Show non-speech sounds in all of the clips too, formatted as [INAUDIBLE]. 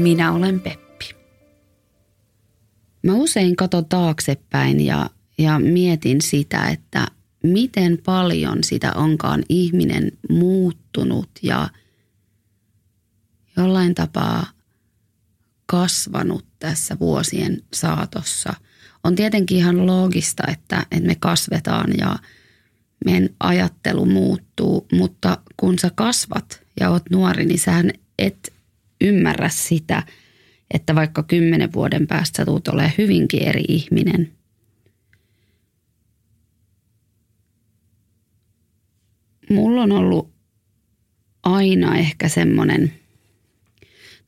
Minä olen Peppi. Mä usein katon taaksepäin ja, ja mietin sitä, että miten paljon sitä onkaan ihminen muuttunut ja jollain tapaa kasvanut tässä vuosien saatossa. On tietenkin ihan loogista, että, että me kasvetaan ja meidän ajattelu muuttuu, mutta kun sä kasvat ja oot nuori, niin sähän et ymmärrä sitä, että vaikka kymmenen vuoden päästä tulet olemaan hyvinkin eri ihminen. Mulla on ollut aina ehkä semmoinen,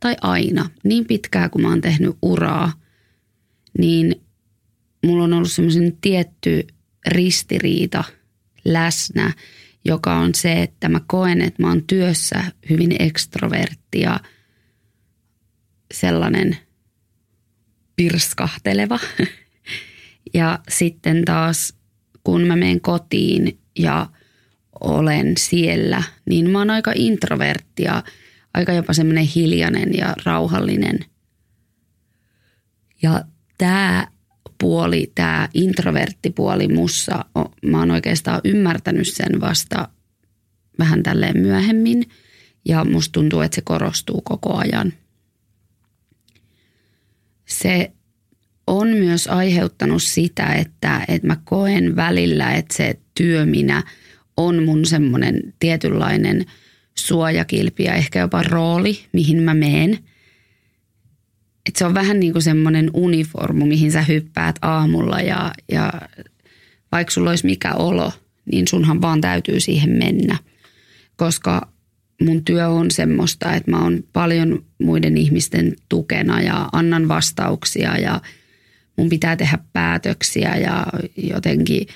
tai aina, niin pitkää kuin mä oon tehnyt uraa, niin mulla on ollut semmoisen tietty ristiriita läsnä, joka on se, että mä koen, että mä oon työssä hyvin ekstrovertti ja – sellainen pirskahteleva. [LAUGHS] Ja sitten taas kun mä menen kotiin ja olen siellä, niin mä oon aika introvertti ja aika jopa semmoinen hiljainen ja rauhallinen. Ja tämä puoli, tämä introverttipuoli mussa, mä oon oikeastaan ymmärtänyt sen vasta vähän tälleen myöhemmin. Ja musta tuntuu, että se korostuu koko ajan – se on myös aiheuttanut sitä, että, että mä koen välillä, että se työminä on mun semmoinen tietynlainen suojakilpi ja ehkä jopa rooli, mihin mä meen. Et se on vähän niin kuin semmoinen uniformu, mihin sä hyppäät aamulla ja, ja vaikka sulla olisi mikä olo, niin sunhan vaan täytyy siihen mennä. Koska mun työ on semmoista, että mä oon paljon muiden ihmisten tukena ja annan vastauksia ja mun pitää tehdä päätöksiä ja jotenkin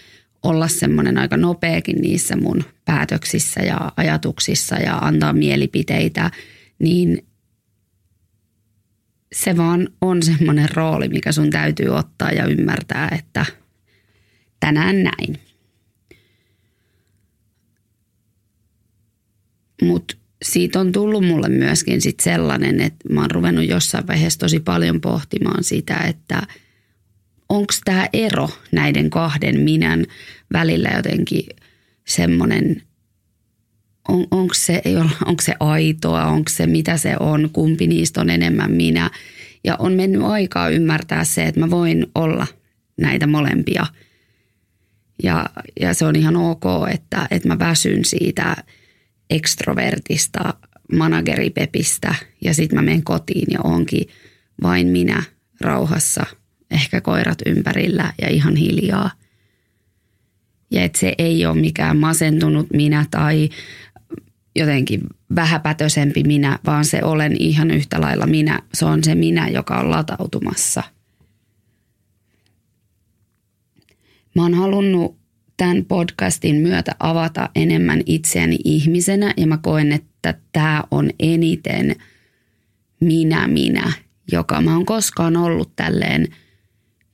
olla semmoinen aika nopeakin niissä mun päätöksissä ja ajatuksissa ja antaa mielipiteitä, niin se vaan on semmoinen rooli, mikä sun täytyy ottaa ja ymmärtää, että tänään näin. Mutta siitä on tullut mulle myöskin sit sellainen, että mä oon ruvennut jossain vaiheessa tosi paljon pohtimaan sitä, että onko tämä ero näiden kahden minän välillä jotenkin semmoinen, on, onko se, onko se aitoa, onko se mitä se on, kumpi niistä on enemmän minä. Ja on mennyt aikaa ymmärtää se, että mä voin olla näitä molempia. Ja, ja se on ihan ok, että, että mä väsyn siitä – ekstrovertista manageripepistä ja sitten mä menen kotiin ja onkin vain minä rauhassa, ehkä koirat ympärillä ja ihan hiljaa. Ja että se ei ole mikään masentunut minä tai jotenkin vähäpätösempi minä, vaan se olen ihan yhtä lailla minä. Se on se minä, joka on latautumassa. Mä oon halunnut tämän podcastin myötä avata enemmän itseäni ihmisenä ja mä koen, että tämä on eniten minä minä, joka mä oon koskaan ollut tälleen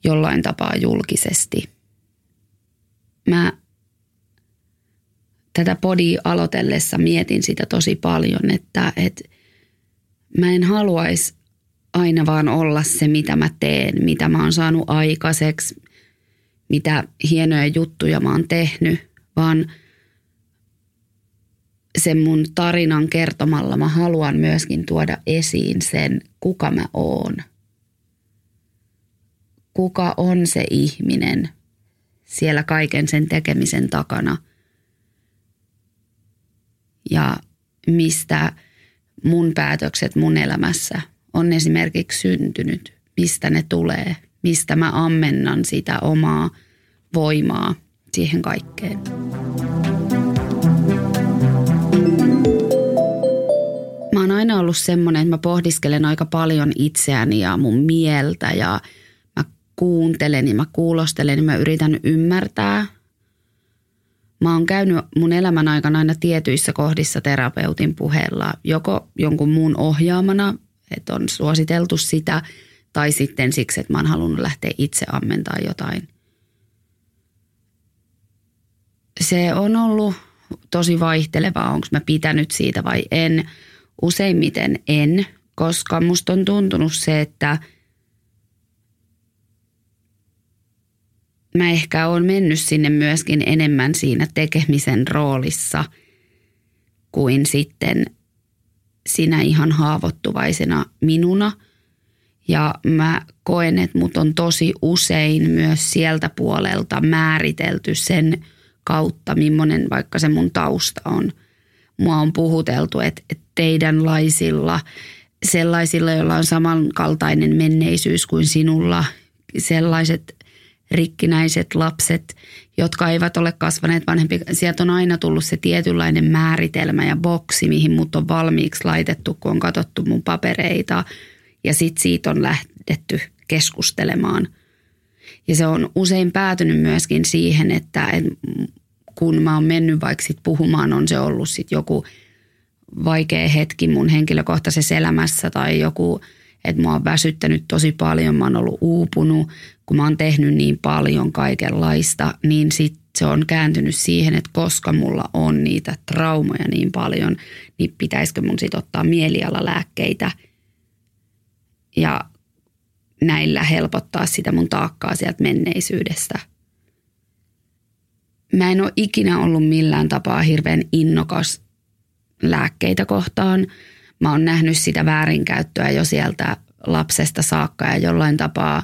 jollain tapaa julkisesti. Mä tätä podia aloitellessa mietin sitä tosi paljon, että, että mä en haluaisi aina vaan olla se, mitä mä teen, mitä mä oon saanut aikaiseksi, mitä hienoja juttuja mä oon tehnyt, vaan sen mun tarinan kertomalla mä haluan myöskin tuoda esiin sen, kuka mä oon. Kuka on se ihminen siellä kaiken sen tekemisen takana. Ja mistä mun päätökset mun elämässä on esimerkiksi syntynyt, mistä ne tulee, mistä mä ammennan sitä omaa voimaa siihen kaikkeen. Mä oon aina ollut semmoinen, että mä pohdiskelen aika paljon itseäni ja mun mieltä ja mä kuuntelen ja mä kuulostelen ja mä yritän ymmärtää. Mä oon käynyt mun elämän aikana aina tietyissä kohdissa terapeutin puheella, joko jonkun muun ohjaamana, että on suositeltu sitä, tai sitten siksi, että mä oon halunnut lähteä itse ammentaa jotain. Se on ollut tosi vaihtelevaa, onko mä pitänyt siitä vai en – Useimmiten en, koska musta on tuntunut se, että mä ehkä olen mennyt sinne myöskin enemmän siinä tekemisen roolissa kuin sitten sinä ihan haavoittuvaisena minuna. Ja mä koen, että mut on tosi usein myös sieltä puolelta määritelty sen kautta, millainen vaikka se mun tausta on. Mua on puhuteltu, että, että teidänlaisilla, sellaisilla, joilla on samankaltainen menneisyys kuin sinulla, sellaiset rikkinäiset lapset, jotka eivät ole kasvaneet vanhempi. Sieltä on aina tullut se tietynlainen määritelmä ja boksi, mihin mut on valmiiksi laitettu, kun on katsottu mun papereita. Ja sitten siitä on lähdetty keskustelemaan. Ja se on usein päätynyt myöskin siihen, että kun mä oon mennyt vaikka sit puhumaan, on se ollut sitten joku – vaikea hetki mun henkilökohtaisessa elämässä tai joku, että mua on väsyttänyt tosi paljon, mä oon ollut uupunut, kun mä oon tehnyt niin paljon kaikenlaista, niin sit se on kääntynyt siihen, että koska mulla on niitä traumoja niin paljon, niin pitäisikö mun sit ottaa mielialalääkkeitä ja näillä helpottaa sitä mun taakkaa sieltä menneisyydestä. Mä en ole ikinä ollut millään tapaa hirveän innokas lääkkeitä kohtaan. Mä oon nähnyt sitä väärinkäyttöä jo sieltä lapsesta saakka ja jollain tapaa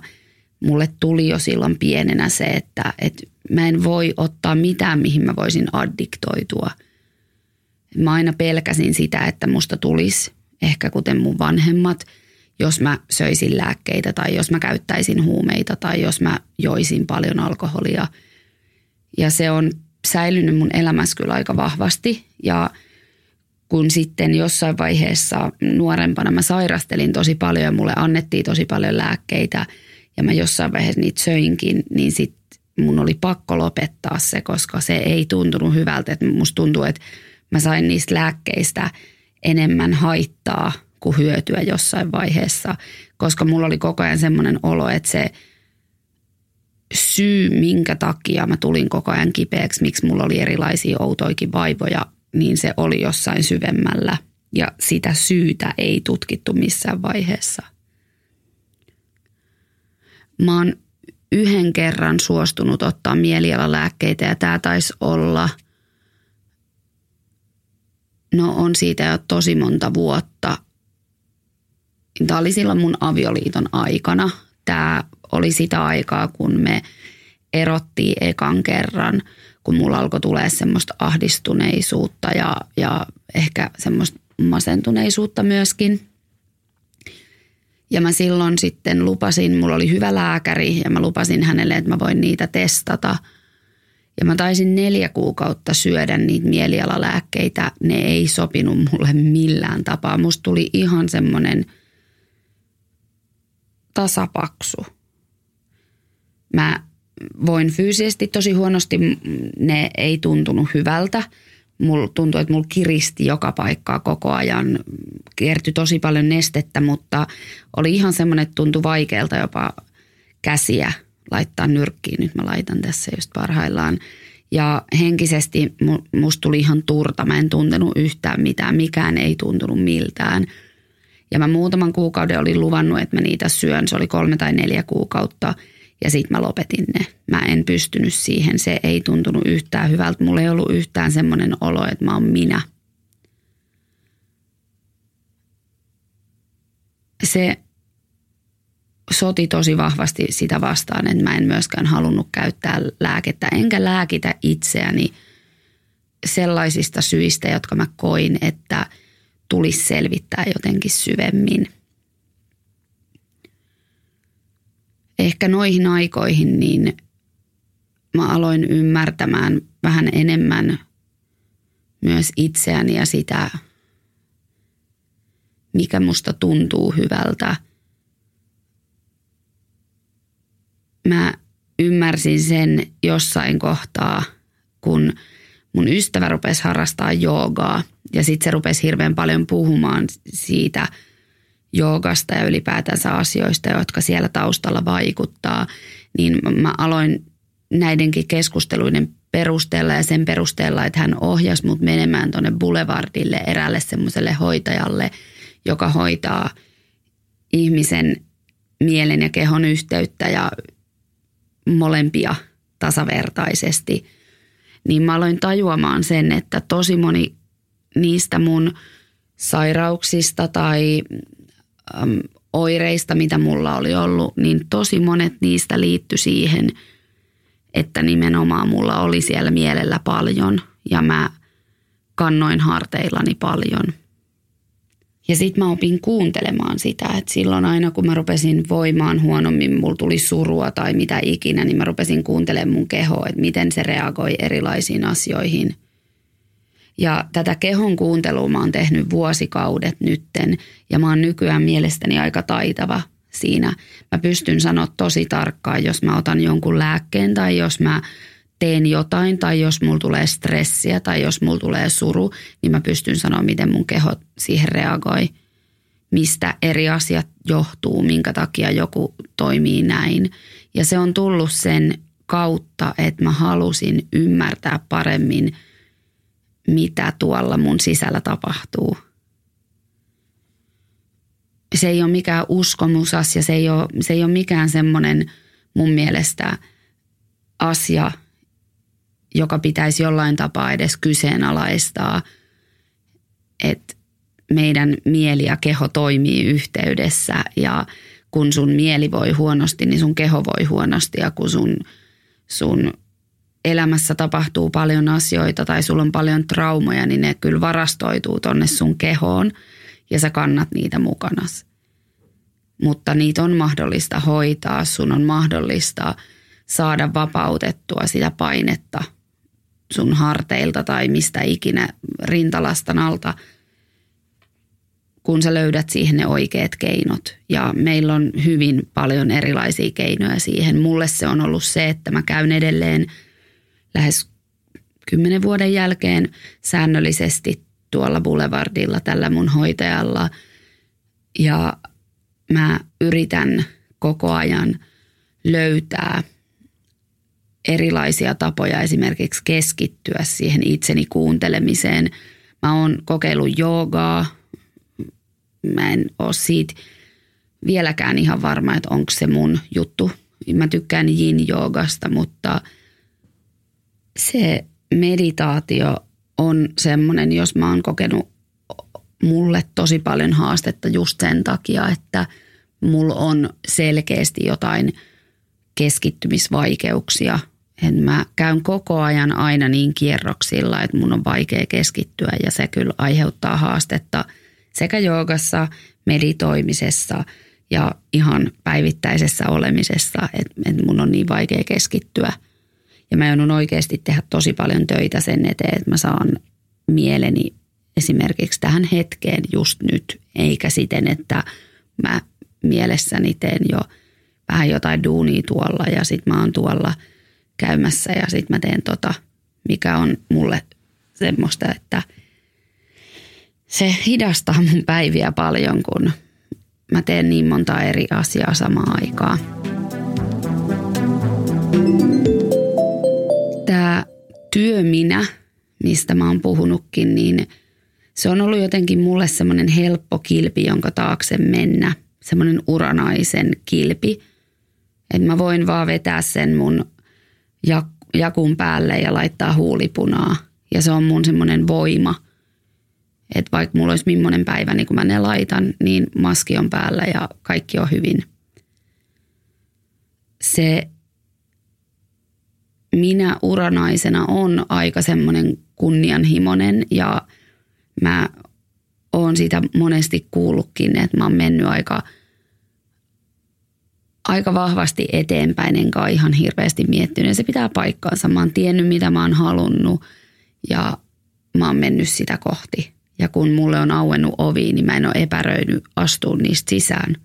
mulle tuli jo silloin pienenä se, että, että mä en voi ottaa mitään, mihin mä voisin addiktoitua. Mä aina pelkäsin sitä, että musta tulisi ehkä kuten mun vanhemmat, jos mä söisin lääkkeitä tai jos mä käyttäisin huumeita tai jos mä joisin paljon alkoholia. Ja se on säilynyt mun elämässä kyllä aika vahvasti ja – kun sitten jossain vaiheessa nuorempana mä sairastelin tosi paljon ja mulle annettiin tosi paljon lääkkeitä ja mä jossain vaiheessa niitä söinkin, niin sitten mun oli pakko lopettaa se, koska se ei tuntunut hyvältä. Että musta tuntuu, että mä sain niistä lääkkeistä enemmän haittaa kuin hyötyä jossain vaiheessa, koska mulla oli koko ajan semmoinen olo, että se syy, minkä takia mä tulin koko ajan kipeäksi, miksi mulla oli erilaisia outoikin vaivoja, niin se oli jossain syvemmällä ja sitä syytä ei tutkittu missään vaiheessa. Mä oon yhden kerran suostunut ottaa mielialalääkkeitä ja tämä taisi olla, no on siitä jo tosi monta vuotta. Tämä oli silloin mun avioliiton aikana. Tämä oli sitä aikaa, kun me erottiin ekan kerran – kun mulla alkoi tulee semmoista ahdistuneisuutta ja, ja ehkä semmoista masentuneisuutta myöskin. Ja mä silloin sitten lupasin, mulla oli hyvä lääkäri ja mä lupasin hänelle, että mä voin niitä testata. Ja mä taisin neljä kuukautta syödä niitä mielialalääkkeitä. Ne ei sopinut mulle millään tapaa. Musta tuli ihan semmoinen tasapaksu. Mä voin fyysisesti tosi huonosti, ne ei tuntunut hyvältä. Mulla tuntui, että mulla kiristi joka paikkaa koko ajan. Kertyi tosi paljon nestettä, mutta oli ihan semmoinen, että tuntui vaikealta jopa käsiä laittaa nyrkkiin. Nyt mä laitan tässä just parhaillaan. Ja henkisesti musta tuli ihan turta. Mä en tuntenut yhtään mitään. Mikään ei tuntunut miltään. Ja mä muutaman kuukauden olin luvannut, että mä niitä syön. Se oli kolme tai neljä kuukautta – ja sitten mä lopetin ne. Mä en pystynyt siihen. Se ei tuntunut yhtään hyvältä. Mulla ei ollut yhtään semmoinen olo, että mä oon minä. Se soti tosi vahvasti sitä vastaan, että mä en myöskään halunnut käyttää lääkettä. Enkä lääkitä itseäni sellaisista syistä, jotka mä koin, että tulisi selvittää jotenkin syvemmin – ehkä noihin aikoihin niin mä aloin ymmärtämään vähän enemmän myös itseäni ja sitä, mikä musta tuntuu hyvältä. Mä ymmärsin sen jossain kohtaa, kun mun ystävä rupesi harrastaa joogaa ja sitten se rupesi hirveän paljon puhumaan siitä joogasta ja ylipäätänsä asioista, jotka siellä taustalla vaikuttaa, niin mä aloin näidenkin keskusteluiden perusteella ja sen perusteella, että hän ohjasi mut menemään tuonne Boulevardille eräälle semmoiselle hoitajalle, joka hoitaa ihmisen mielen ja kehon yhteyttä ja molempia tasavertaisesti, niin mä aloin tajuamaan sen, että tosi moni niistä mun sairauksista tai äm, oireista, mitä mulla oli ollut, niin tosi monet niistä liittyi siihen, että nimenomaan mulla oli siellä mielellä paljon ja mä kannoin harteillani paljon – ja sitten mä opin kuuntelemaan sitä, että silloin aina kun mä rupesin voimaan huonommin, mulla tuli surua tai mitä ikinä, niin mä rupesin kuuntelemaan mun kehoa, että miten se reagoi erilaisiin asioihin. Ja tätä kehon kuuntelua mä oon tehnyt vuosikaudet nytten ja mä oon nykyään mielestäni aika taitava siinä. Mä pystyn sanoa tosi tarkkaan, jos mä otan jonkun lääkkeen tai jos mä teen jotain tai jos mulla tulee stressiä tai jos mulla tulee suru, niin mä pystyn sanoa, miten mun keho siihen reagoi. Mistä eri asiat johtuu, minkä takia joku toimii näin. Ja se on tullut sen kautta, että mä halusin ymmärtää paremmin, mitä tuolla mun sisällä tapahtuu. Se ei ole mikään uskomusasia, se ei ole, se ei ole mikään semmoinen mun mielestä asia – joka pitäisi jollain tapaa edes kyseenalaistaa, että meidän mieli ja keho toimii yhteydessä ja kun sun mieli voi huonosti, niin sun keho voi huonosti ja kun sun, sun elämässä tapahtuu paljon asioita tai sulla on paljon traumoja, niin ne kyllä varastoituu tonne sun kehoon ja sä kannat niitä mukana. Mutta niitä on mahdollista hoitaa, sun on mahdollista saada vapautettua sitä painetta – sun harteilta tai mistä ikinä rintalastan alta, kun sä löydät siihen ne oikeat keinot. Ja meillä on hyvin paljon erilaisia keinoja siihen. Mulle se on ollut se, että mä käyn edelleen lähes kymmenen vuoden jälkeen säännöllisesti tuolla Boulevardilla tällä mun hoitajalla. Ja mä yritän koko ajan löytää – erilaisia tapoja esimerkiksi keskittyä siihen itseni kuuntelemiseen. Mä oon kokeillut joogaa. Mä en ole siitä vieläkään ihan varma, että onko se mun juttu. Mä tykkään yin-joogasta, mutta se meditaatio on semmoinen, jos mä oon kokenut mulle tosi paljon haastetta just sen takia, että mulla on selkeästi jotain keskittymisvaikeuksia – en mä käyn koko ajan aina niin kierroksilla, että mun on vaikea keskittyä ja se kyllä aiheuttaa haastetta sekä joogassa, meditoimisessa ja ihan päivittäisessä olemisessa, että, mun on niin vaikea keskittyä. Ja mä joudun oikeasti tehdä tosi paljon töitä sen eteen, että mä saan mieleni esimerkiksi tähän hetkeen just nyt, eikä siten, että mä mielessäni teen jo vähän jotain duunia tuolla ja sit mä oon tuolla – käymässä ja sitten mä teen tota, mikä on mulle semmoista, että se hidastaa mun päiviä paljon, kun mä teen niin monta eri asiaa samaan aikaan. Työminä, mistä mä oon puhunutkin, niin se on ollut jotenkin mulle semmoinen helppo kilpi, jonka taakse mennä. Semmoinen uranaisen kilpi. Että mä voin vaan vetää sen mun jakun päälle ja laittaa huulipunaa. Ja se on mun semmoinen voima, että vaikka mulla olisi millainen päivä, niin kun mä ne laitan, niin maski on päällä ja kaikki on hyvin. Se minä uranaisena on aika semmoinen kunnianhimoinen ja mä oon siitä monesti kuullutkin, että mä oon mennyt aika, aika vahvasti eteenpäin, enkä ihan hirveästi miettinyt. Ja se pitää paikkaansa. Mä oon tiennyt, mitä mä oon halunnut ja mä oon mennyt sitä kohti. Ja kun mulle on auennut ovi, niin mä en ole epäröinyt astua niistä sisään.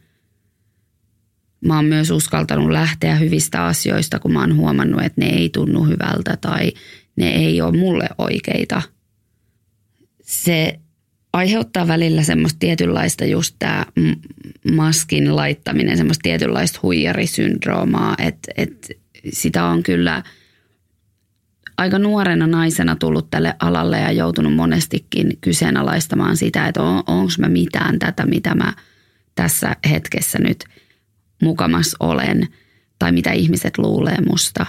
Mä oon myös uskaltanut lähteä hyvistä asioista, kun mä oon huomannut, että ne ei tunnu hyvältä tai ne ei ole mulle oikeita. Se aiheuttaa välillä semmoista tietynlaista just tämä maskin laittaminen, semmoista tietynlaista huijarisyndroomaa, että, että sitä on kyllä aika nuorena naisena tullut tälle alalle ja joutunut monestikin kyseenalaistamaan sitä, että on, onko mä mitään tätä, mitä mä tässä hetkessä nyt mukamas olen tai mitä ihmiset luulee musta.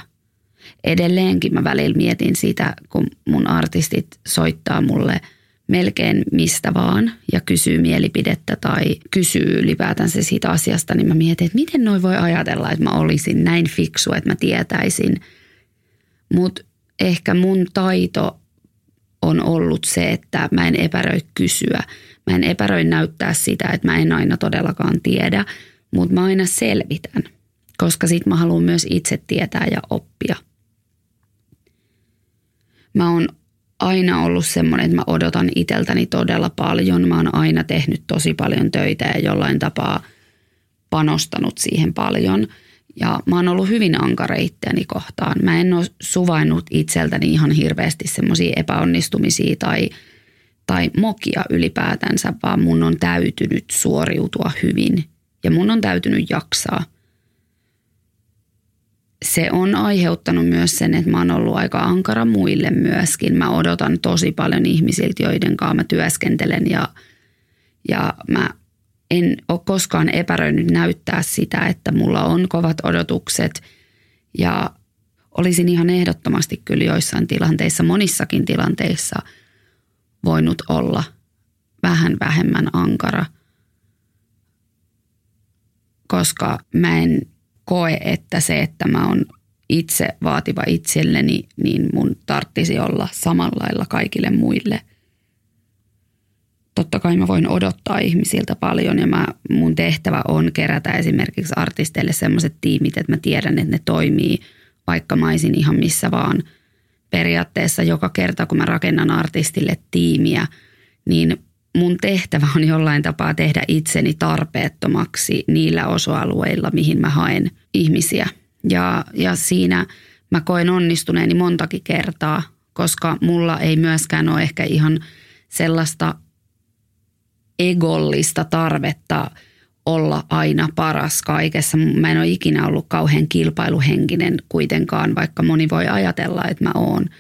Edelleenkin mä välillä mietin sitä, kun mun artistit soittaa mulle – melkein mistä vaan ja kysyy mielipidettä tai kysyy ylipäätänsä siitä asiasta, niin mä mietin, että miten noin voi ajatella, että mä olisin näin fiksu, että mä tietäisin. Mutta ehkä mun taito on ollut se, että mä en epäröi kysyä. Mä en epäröi näyttää sitä, että mä en aina todellakaan tiedä, mutta mä aina selvitän, koska sit mä haluan myös itse tietää ja oppia. Mä oon aina ollut semmoinen, että mä odotan iteltäni todella paljon. Mä oon aina tehnyt tosi paljon töitä ja jollain tapaa panostanut siihen paljon. Ja mä oon ollut hyvin ankara itseäni kohtaan. Mä en ole suvainnut itseltäni ihan hirveästi semmoisia epäonnistumisia tai, tai mokia ylipäätänsä, vaan mun on täytynyt suoriutua hyvin ja mun on täytynyt jaksaa – se on aiheuttanut myös sen, että mä oon ollut aika ankara muille myöskin. Mä odotan tosi paljon ihmisiltä, joiden kanssa mä työskentelen ja, ja mä en ole koskaan epäröinyt näyttää sitä, että mulla on kovat odotukset. Ja olisin ihan ehdottomasti kyllä joissain tilanteissa, monissakin tilanteissa voinut olla vähän vähemmän ankara, koska mä en koe, että se, että mä oon itse vaativa itselleni, niin mun tarttisi olla samalla lailla kaikille muille. Totta kai mä voin odottaa ihmisiltä paljon ja mä, mun tehtävä on kerätä esimerkiksi artisteille sellaiset tiimit, että mä tiedän, että ne toimii, vaikka mä ihan missä vaan. Periaatteessa joka kerta, kun mä rakennan artistille tiimiä, niin mun tehtävä on jollain tapaa tehdä itseni tarpeettomaksi niillä osa-alueilla, mihin mä haen ihmisiä. Ja, ja siinä mä koen onnistuneeni montakin kertaa, koska mulla ei myöskään ole ehkä ihan sellaista egollista tarvetta olla aina paras kaikessa. Mä en ole ikinä ollut kauhean kilpailuhenkinen kuitenkaan, vaikka moni voi ajatella, että mä oon –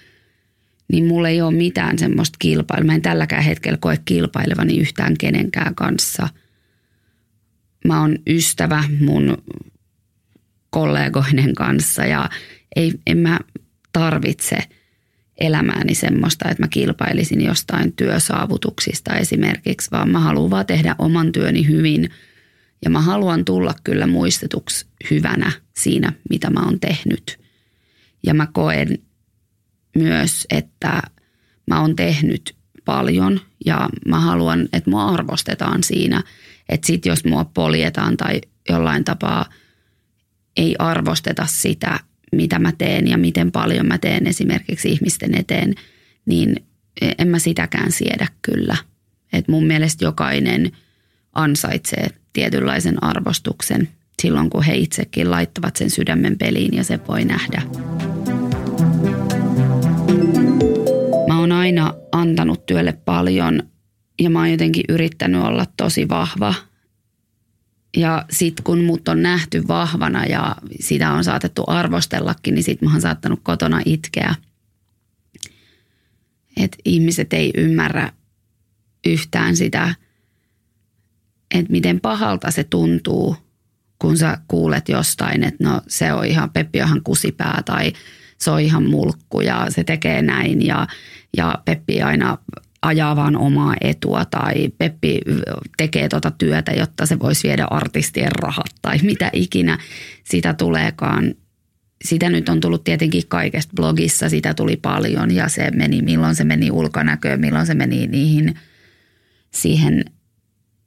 niin mulla ei ole mitään semmoista kilpailua. Mä en tälläkään hetkellä koe kilpailevani yhtään kenenkään kanssa. Mä oon ystävä mun kollegoinen kanssa ja ei, en mä tarvitse elämääni semmoista, että mä kilpailisin jostain työsaavutuksista esimerkiksi, vaan mä haluan vaan tehdä oman työni hyvin ja mä haluan tulla kyllä muistetuksi hyvänä siinä, mitä mä oon tehnyt. Ja mä koen, myös, että mä oon tehnyt paljon ja mä haluan, että mua arvostetaan siinä. Että sit jos mua poljetaan tai jollain tapaa ei arvosteta sitä, mitä mä teen ja miten paljon mä teen esimerkiksi ihmisten eteen, niin en mä sitäkään siedä kyllä. Että mun mielestä jokainen ansaitsee tietynlaisen arvostuksen silloin, kun he itsekin laittavat sen sydämen peliin ja se voi nähdä. Aina antanut työlle paljon ja mä oon jotenkin yrittänyt olla tosi vahva. Ja sit kun mut on nähty vahvana ja sitä on saatettu arvostellakin, niin sit mä oon saattanut kotona itkeä. Että ihmiset ei ymmärrä yhtään sitä, että miten pahalta se tuntuu, kun sä kuulet jostain, että no se on ihan, Peppi on ihan kusipää tai se on ihan mulkku ja se tekee näin ja ja Peppi aina ajaa vaan omaa etua tai Peppi tekee tuota työtä, jotta se voisi viedä artistien rahat tai mitä ikinä sitä tuleekaan. Sitä nyt on tullut tietenkin kaikesta blogissa, sitä tuli paljon ja se meni, milloin se meni ulkonäköön, milloin se meni niihin siihen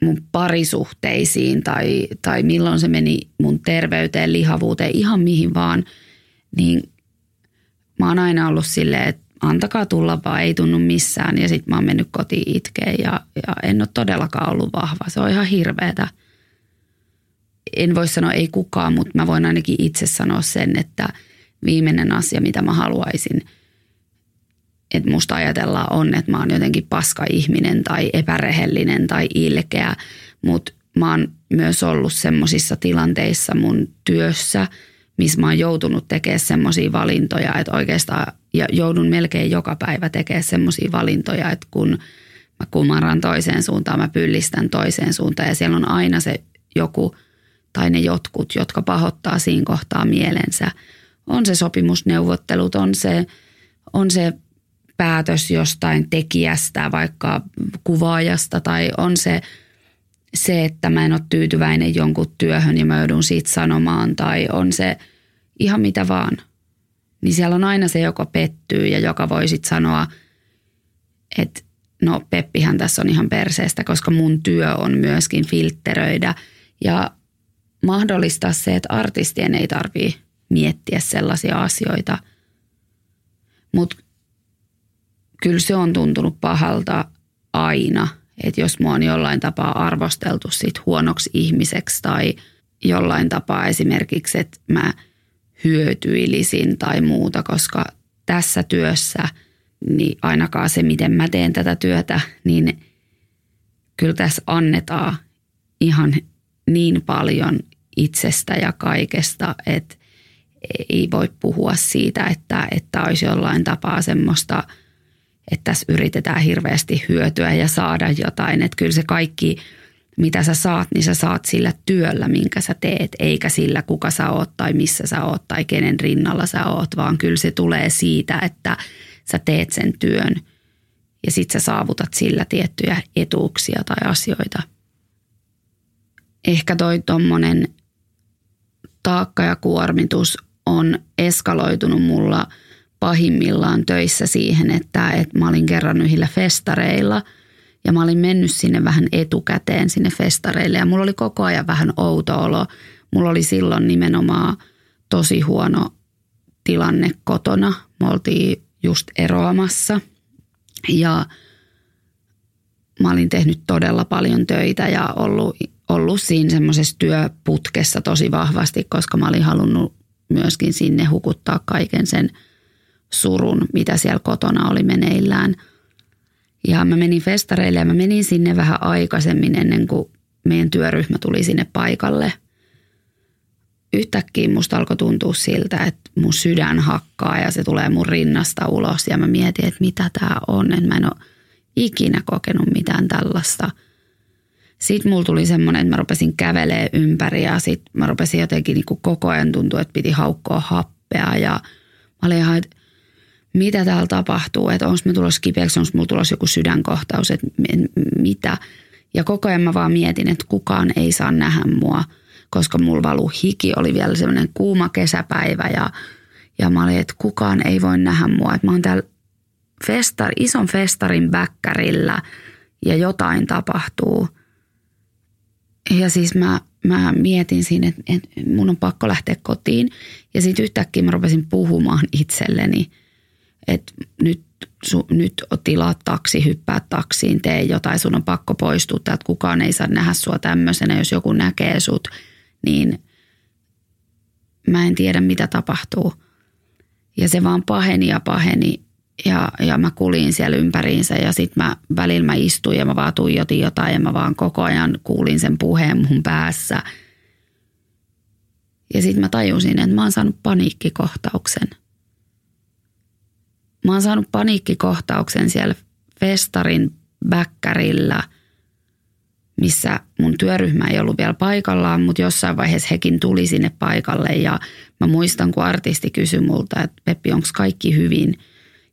mun parisuhteisiin tai, tai milloin se meni mun terveyteen, lihavuuteen, ihan mihin vaan, niin mä oon aina ollut silleen, että antakaa tulla vaan, ei tunnu missään. Ja sitten mä oon mennyt kotiin itkeen ja, ja en ole todellakaan ollut vahva. Se on ihan hirveetä. En voi sanoa ei kukaan, mutta mä voin ainakin itse sanoa sen, että viimeinen asia, mitä mä haluaisin, että musta ajatellaan on, että mä oon jotenkin paska ihminen tai epärehellinen tai ilkeä. Mutta mä oon myös ollut semmoisissa tilanteissa mun työssä – missä mä oon joutunut tekemään semmoisia valintoja, että oikeastaan ja joudun melkein joka päivä tekemään semmoisia valintoja, että kun mä kumarran toiseen suuntaan, mä pyllistän toiseen suuntaan ja siellä on aina se joku tai ne jotkut, jotka pahoittaa siinä kohtaa mielensä. On se sopimusneuvottelut, on se, on se päätös jostain tekijästä, vaikka kuvaajasta tai on se se, että mä en ole tyytyväinen jonkun työhön ja mä joudun siitä sanomaan tai on se ihan mitä vaan. Niin siellä on aina se, joka pettyy ja joka voi sitten sanoa, että no Peppihän tässä on ihan perseestä, koska mun työ on myöskin filtteröidä ja mahdollistaa se, että artistien ei tarvii miettiä sellaisia asioita. Mutta kyllä se on tuntunut pahalta aina, että jos mua on jollain tapaa arvosteltu sit huonoksi ihmiseksi tai jollain tapaa esimerkiksi, että mä hyötyilisin tai muuta, koska tässä työssä, niin ainakaan se, miten mä teen tätä työtä, niin kyllä tässä annetaan ihan niin paljon itsestä ja kaikesta, että ei voi puhua siitä, että, että olisi jollain tapaa semmoista – että tässä yritetään hirveästi hyötyä ja saada jotain. Että kyllä se kaikki, mitä sä saat, niin sä saat sillä työllä, minkä sä teet, eikä sillä, kuka sä oot tai missä sä oot tai kenen rinnalla sä oot, vaan kyllä se tulee siitä, että sä teet sen työn ja sit sä saavutat sillä tiettyjä etuuksia tai asioita. Ehkä toi tommonen taakka ja kuormitus on eskaloitunut mulla – pahimmillaan töissä siihen, että, että mä olin kerran yhdillä festareilla ja mä olin mennyt sinne vähän etukäteen sinne festareille ja mulla oli koko ajan vähän outo olo. Mulla oli silloin nimenomaan tosi huono tilanne kotona. Me oltiin just eroamassa ja mä olin tehnyt todella paljon töitä ja ollut, ollut siinä semmoisessa työputkessa tosi vahvasti, koska mä olin halunnut myöskin sinne hukuttaa kaiken sen – surun, mitä siellä kotona oli meneillään. Ja mä menin festareille ja mä menin sinne vähän aikaisemmin ennen kuin meidän työryhmä tuli sinne paikalle. Yhtäkkiä musta alkoi tuntua siltä, että mun sydän hakkaa ja se tulee mun rinnasta ulos. Ja mä mietin, että mitä tää on, että mä en ole ikinä kokenut mitään tällaista. Sitten mulla tuli semmoinen, että mä rupesin kävelee ympäri ja sitten mä rupesin jotenkin niin koko ajan tuntua, että piti haukkoa happea ja mä olin ihan, että mitä täällä tapahtuu, että onko me tulossa kipeäksi, onko mulla tulossa joku sydänkohtaus, että mitä. Ja koko ajan mä vaan mietin, että kukaan ei saa nähdä mua, koska mulla valu hiki, oli vielä semmoinen kuuma kesäpäivä ja, ja mä olin, että kukaan ei voi nähdä mua. Että mä oon täällä festar, ison festarin väkkärillä ja jotain tapahtuu. Ja siis mä, mä mietin siinä, että, että mun on pakko lähteä kotiin. Ja sitten yhtäkkiä mä rupesin puhumaan itselleni – että nyt, su, nyt tilaa taksi, hyppää taksiin, tee jotain, sun on pakko poistua että kukaan ei saa nähdä sua tämmöisenä, jos joku näkee sut, niin mä en tiedä mitä tapahtuu. Ja se vaan paheni ja paheni ja, ja mä kulin siellä ympäriinsä ja sitten mä välillä mä istuin ja mä vaan tuijotin jotain ja mä vaan koko ajan kuulin sen puheen mun päässä. Ja sitten mä tajusin, että mä oon saanut paniikkikohtauksen – Mä oon saanut paniikkikohtauksen siellä festarin bäkkärillä, missä mun työryhmä ei ollut vielä paikallaan, mutta jossain vaiheessa hekin tuli sinne paikalle ja mä muistan, kun artisti kysyi multa, että Peppi, onko kaikki hyvin?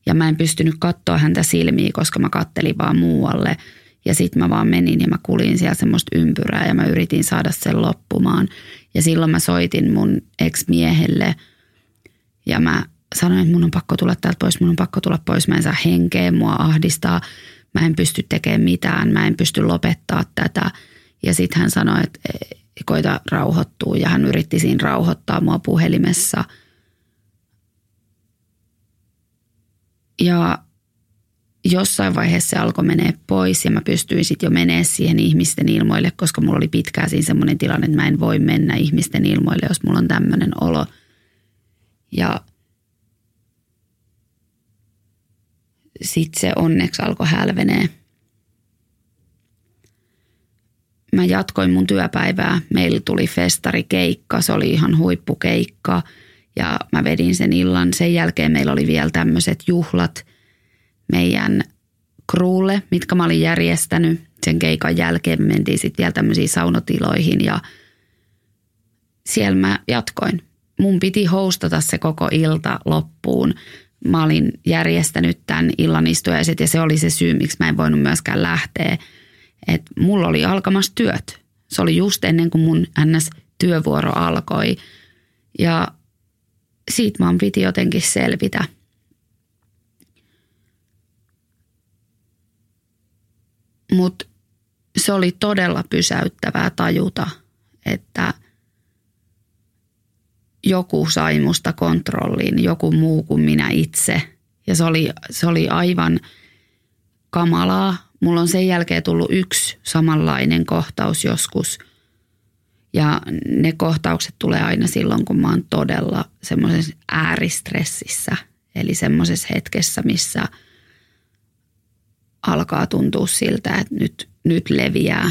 Ja mä en pystynyt katsoa häntä silmiä, koska mä kattelin vaan muualle. Ja sitten mä vaan menin ja mä kulin siellä semmoista ympyrää ja mä yritin saada sen loppumaan. Ja silloin mä soitin mun ex-miehelle ja mä sanoin, että mun on pakko tulla täältä pois, mun on pakko tulla pois, mä en saa henkeä, mua ahdistaa, mä en pysty tekemään mitään, mä en pysty lopettaa tätä. Ja sitten hän sanoi, että koita rauhoittua ja hän yritti siinä rauhoittaa mua puhelimessa. Ja jossain vaiheessa se alkoi menee pois ja mä pystyin sitten jo menee siihen ihmisten ilmoille, koska mulla oli pitkään siinä semmoinen tilanne, että mä en voi mennä ihmisten ilmoille, jos mulla on tämmöinen olo. Ja sitten se onneksi alkoi hälvenee. Mä jatkoin mun työpäivää. Meillä tuli festarikeikka, se oli ihan huippukeikka ja mä vedin sen illan. Sen jälkeen meillä oli vielä tämmöiset juhlat meidän kruulle, mitkä mä olin järjestänyt. Sen keikan jälkeen me mentiin sitten vielä tämmöisiin saunotiloihin ja siellä mä jatkoin. Mun piti hostata se koko ilta loppuun mä olin järjestänyt tämän illan istujaiset ja se oli se syy, miksi mä en voinut myöskään lähteä. Että mulla oli alkamassa työt. Se oli just ennen kuin mun NS-työvuoro alkoi ja siitä vaan piti jotenkin selvitä. Mutta se oli todella pysäyttävää tajuta, että – joku sai musta kontrolliin, joku muu kuin minä itse. Ja se oli, se oli aivan kamalaa. Mulla on sen jälkeen tullut yksi samanlainen kohtaus joskus. Ja ne kohtaukset tulee aina silloin, kun mä oon todella semmoisessa ääristressissä. Eli semmoisessa hetkessä, missä alkaa tuntua siltä, että nyt, nyt leviää.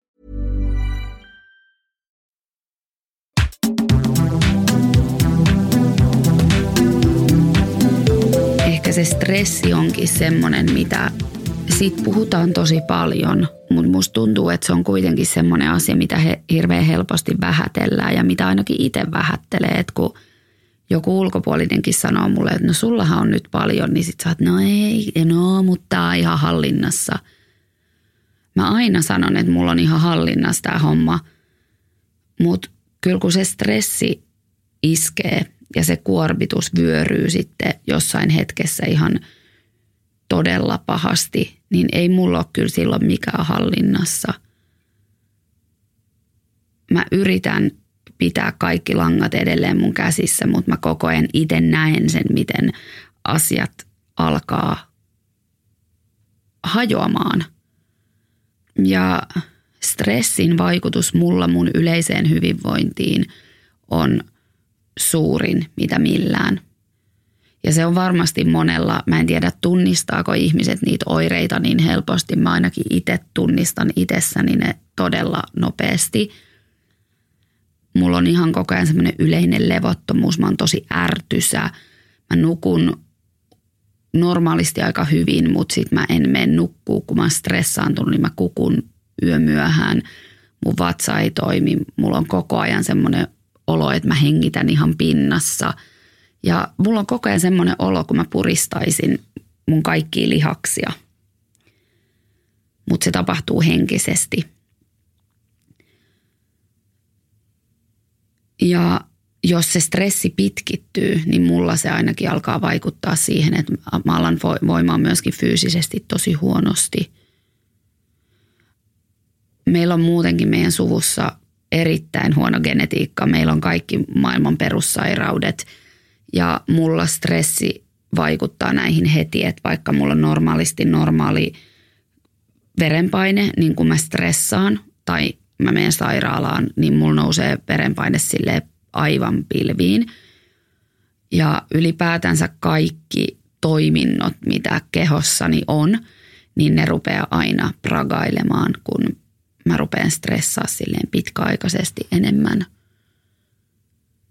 Ehkä se stressi onkin semmoinen, mitä siitä puhutaan tosi paljon, mutta musta tuntuu, että se on kuitenkin semmoinen asia, mitä he hirveän helposti vähätellään ja mitä ainakin itse vähättelee, että kun joku ulkopuolinenkin sanoo mulle, että no sullahan on nyt paljon, niin sit sä oot, no ei, no, mutta tää on ihan hallinnassa. Mä aina sanon, että mulla on ihan hallinnassa tämä homma, mutta kyllä kun se stressi iskee ja se kuormitus vyöryy sitten jossain hetkessä ihan todella pahasti, niin ei mulla ole kyllä silloin mikään hallinnassa. Mä yritän pitää kaikki langat edelleen mun käsissä, mutta mä koko ajan itse näen sen, miten asiat alkaa hajoamaan. Ja stressin vaikutus mulla mun yleiseen hyvinvointiin on suurin mitä millään. Ja se on varmasti monella, mä en tiedä tunnistaako ihmiset niitä oireita niin helposti. Mä ainakin itse tunnistan itsessäni ne todella nopeasti. Mulla on ihan koko ajan semmoinen yleinen levottomuus. Mä oon tosi ärtysä. Mä nukun normaalisti aika hyvin, mutta sit mä en mene nukkuu, kun mä oon stressaantunut, niin mä kukun yömyöhään. Mun vatsa ei toimi. Mulla on koko ajan semmoinen olo, että mä hengitän ihan pinnassa. Ja mulla on koko ajan semmoinen olo, kun mä puristaisin mun kaikkia lihaksia. Mutta se tapahtuu henkisesti. Ja jos se stressi pitkittyy, niin mulla se ainakin alkaa vaikuttaa siihen, että mä alan voimaan myöskin fyysisesti tosi huonosti. Meillä on muutenkin meidän suvussa erittäin huono genetiikka. Meillä on kaikki maailman perussairaudet ja mulla stressi vaikuttaa näihin heti, että vaikka mulla on normaalisti normaali verenpaine, niin kun mä stressaan tai mä menen sairaalaan, niin mulla nousee verenpaine sille aivan pilviin. Ja ylipäätänsä kaikki toiminnot, mitä kehossani on, niin ne rupeaa aina pragailemaan, kun mä rupean stressaa silleen pitkäaikaisesti enemmän.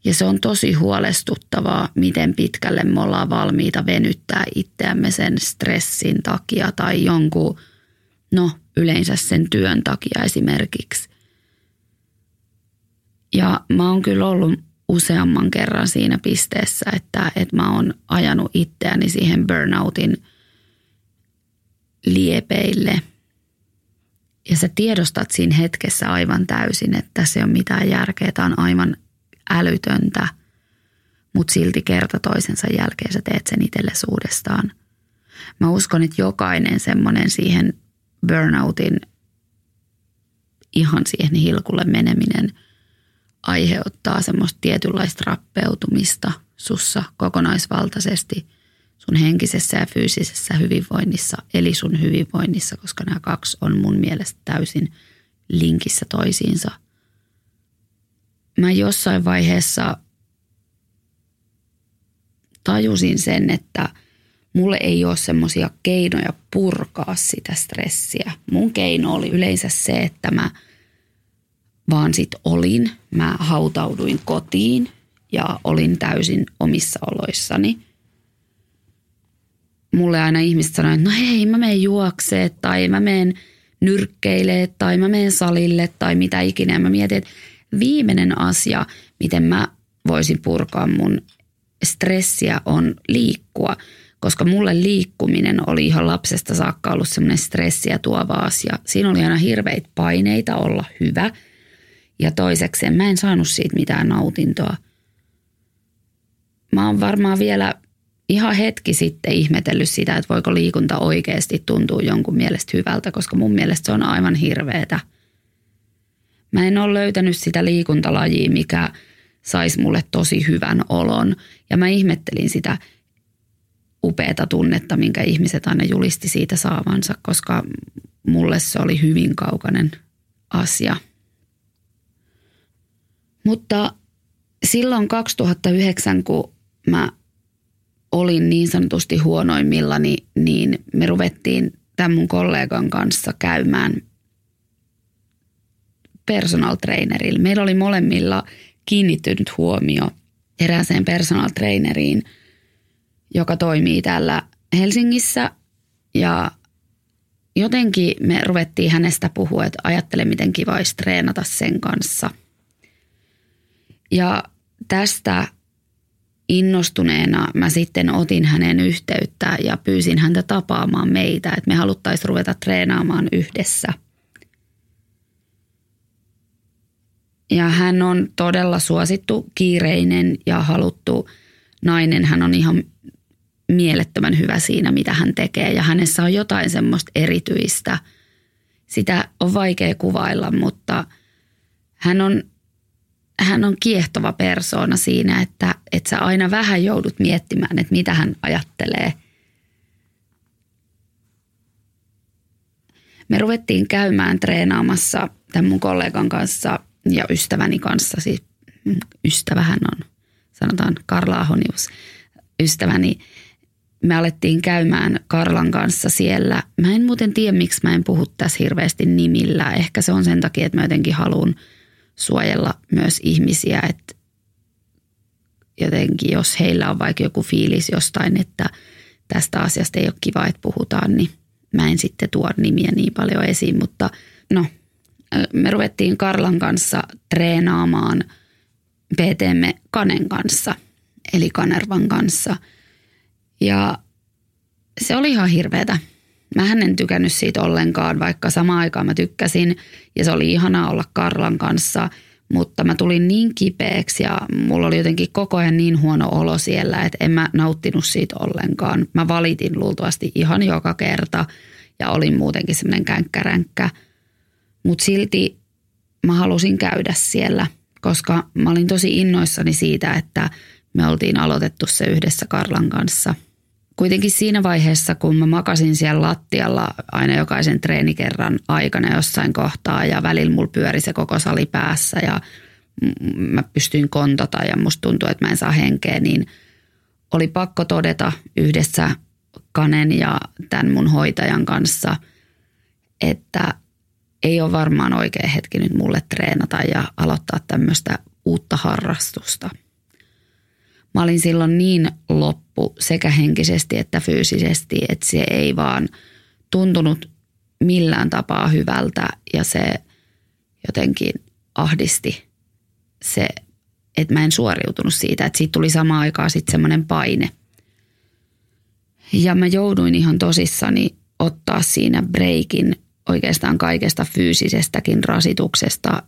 Ja se on tosi huolestuttavaa, miten pitkälle me ollaan valmiita venyttää itseämme sen stressin takia tai jonkun, no yleensä sen työn takia esimerkiksi. Ja mä oon kyllä ollut useamman kerran siinä pisteessä, että, että mä oon ajanut itseäni siihen burnoutin liepeille. Ja sä tiedostat siinä hetkessä aivan täysin, että se on mitään järkeä. Tämä on aivan älytöntä, mutta silti kerta toisensa jälkeen sä teet sen itsellesi uudestaan. Mä uskon, että jokainen semmoinen siihen burnoutin ihan siihen hilkulle meneminen – aiheuttaa semmoista tietynlaista rappeutumista sussa kokonaisvaltaisesti sun henkisessä ja fyysisessä hyvinvoinnissa, eli sun hyvinvoinnissa, koska nämä kaksi on mun mielestä täysin linkissä toisiinsa. Mä jossain vaiheessa tajusin sen, että mulle ei ole semmoisia keinoja purkaa sitä stressiä. Mun keino oli yleensä se, että mä – vaan sitten olin. Mä hautauduin kotiin ja olin täysin omissa oloissani. Mulle aina ihmiset sanoivat, että no hei, mä menen juokseen tai mä menen nyrkkeilee tai mä menen salille tai mitä ikinä. Mä mietin, että viimeinen asia, miten mä voisin purkaa mun stressiä on liikkua, koska mulle liikkuminen oli ihan lapsesta saakka ollut semmoinen stressiä tuova asia. Siinä oli aina hirveitä paineita olla hyvä – ja toisekseen mä en saanut siitä mitään nautintoa. Mä oon varmaan vielä ihan hetki sitten ihmetellyt sitä, että voiko liikunta oikeasti tuntua jonkun mielestä hyvältä, koska mun mielestä se on aivan hirveetä. Mä en ole löytänyt sitä liikuntalajia, mikä saisi mulle tosi hyvän olon. Ja mä ihmettelin sitä upeata tunnetta, minkä ihmiset aina julisti siitä saavansa, koska mulle se oli hyvin kaukainen asia – mutta silloin 2009, kun mä olin niin sanotusti huonoimmillani, niin me ruvettiin tämän mun kollegan kanssa käymään personal trainerilla. Meillä oli molemmilla kiinnittynyt huomio erääseen personal traineriin, joka toimii täällä Helsingissä ja jotenkin me ruvettiin hänestä puhua, että ajattele miten kiva olisi treenata sen kanssa – ja tästä innostuneena mä sitten otin hänen yhteyttä ja pyysin häntä tapaamaan meitä, että me haluttaisiin ruveta treenaamaan yhdessä. Ja hän on todella suosittu, kiireinen ja haluttu nainen. Hän on ihan mielettömän hyvä siinä, mitä hän tekee ja hänessä on jotain semmoista erityistä. Sitä on vaikea kuvailla, mutta hän on hän on kiehtova persoona siinä, että, että sä aina vähän joudut miettimään, että mitä hän ajattelee. Me ruvettiin käymään treenaamassa tämän mun kollegan kanssa ja ystäväni kanssa, siis ystävähän on, sanotaan Karla Ahonius, ystäväni. Me alettiin käymään Karlan kanssa siellä. Mä en muuten tiedä, miksi mä en puhu tässä hirveästi nimillä. Ehkä se on sen takia, että mä jotenkin haluan – suojella myös ihmisiä, että jotenkin jos heillä on vaikka joku fiilis jostain, että tästä asiasta ei ole kiva, että puhutaan, niin mä en sitten tuo nimiä niin paljon esiin, mutta no, me ruvettiin Karlan kanssa treenaamaan PTmme Kanen kanssa, eli Kanervan kanssa. Ja se oli ihan hirveetä. Mä en tykännyt siitä ollenkaan, vaikka samaan aikaan mä tykkäsin ja se oli ihanaa olla Karlan kanssa, mutta mä tulin niin kipeäksi ja mulla oli jotenkin koko ajan niin huono olo siellä, että en mä nauttinut siitä ollenkaan. Mä valitin luultavasti ihan joka kerta ja olin muutenkin semmoinen känkkäränkkä, mutta silti mä halusin käydä siellä, koska mä olin tosi innoissani siitä, että me oltiin aloitettu se yhdessä Karlan kanssa. Kuitenkin siinä vaiheessa, kun mä makasin siellä lattialla aina jokaisen treenikerran aikana jossain kohtaa ja välillä mulla pyöri se koko sali päässä ja mä pystyin kontata ja musta tuntuu, että mä en saa henkeä, niin oli pakko todeta yhdessä Kanen ja tämän mun hoitajan kanssa, että ei ole varmaan oikea hetki nyt mulle treenata ja aloittaa tämmöistä uutta harrastusta. Mä olin silloin niin loppu sekä henkisesti että fyysisesti, että se ei vaan tuntunut millään tapaa hyvältä ja se jotenkin ahdisti se, että mä en suoriutunut siitä, että siitä tuli samaan aikaan sitten semmoinen paine. Ja mä jouduin ihan tosissani ottaa siinä breikin oikeastaan kaikesta fyysisestäkin rasituksesta,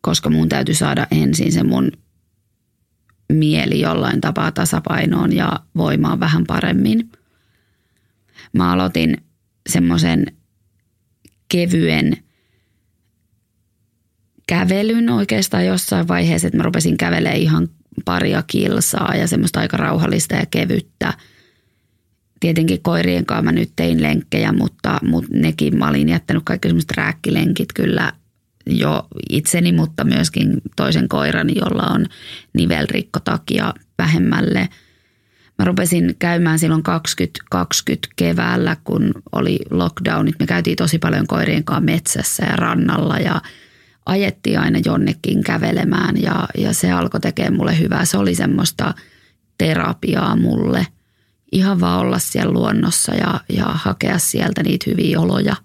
koska mun täytyy saada ensin se mun mieli jollain tapaa tasapainoon ja voimaan vähän paremmin. Mä aloitin semmoisen kevyen kävelyn oikeastaan jossain vaiheessa, että mä rupesin kävelemään ihan paria kilsaa ja semmoista aika rauhallista ja kevyttä. Tietenkin koirien kanssa mä nyt tein lenkkejä, mutta, mutta nekin mä olin jättänyt kaikki semmoiset rääkkilenkit kyllä jo itseni, mutta myöskin toisen koiran, jolla on nivelrikko takia vähemmälle. Mä rupesin käymään silloin 2020 keväällä, kun oli lockdownit. Me käytiin tosi paljon koirien kanssa metsässä ja rannalla ja ajettiin aina jonnekin kävelemään ja, ja se alkoi tekemään mulle hyvää. Se oli semmoista terapiaa mulle. Ihan vaan olla siellä luonnossa ja, ja hakea sieltä niitä hyviä oloja.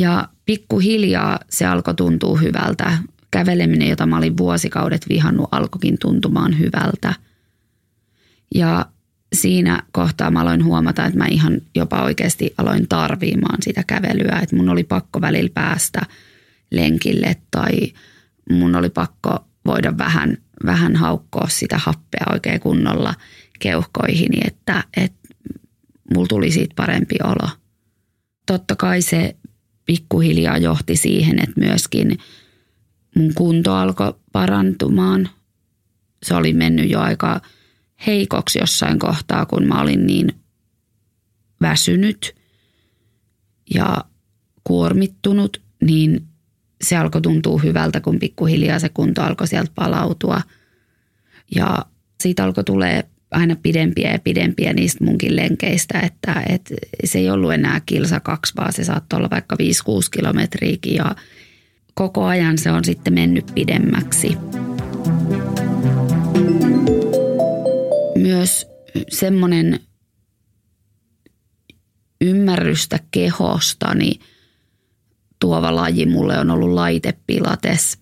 Ja pikkuhiljaa se alkoi tuntua hyvältä. Käveleminen, jota mä olin vuosikaudet vihannut, alkoikin tuntumaan hyvältä. Ja siinä kohtaa mä aloin huomata, että mä ihan jopa oikeasti aloin tarviimaan sitä kävelyä. Että mun oli pakko välillä päästä lenkille tai mun oli pakko voida vähän, vähän haukkoa sitä happea oikein kunnolla keuhkoihini, että, että mulla tuli siitä parempi olo. Totta kai se pikkuhiljaa johti siihen, että myöskin mun kunto alkoi parantumaan. Se oli mennyt jo aika heikoksi jossain kohtaa, kun mä olin niin väsynyt ja kuormittunut, niin se alkoi tuntua hyvältä, kun pikkuhiljaa se kunto alkoi sieltä palautua. Ja siitä alkoi tulee aina pidempiä ja pidempiä niistä munkin lenkeistä, että, että se ei ollut enää kilsa kaksi, vaan se saattoi olla vaikka 5-6 kilometriäkin ja koko ajan se on sitten mennyt pidemmäksi. Myös semmoinen ymmärrystä kehostani tuova laji mulle on ollut laitepilates.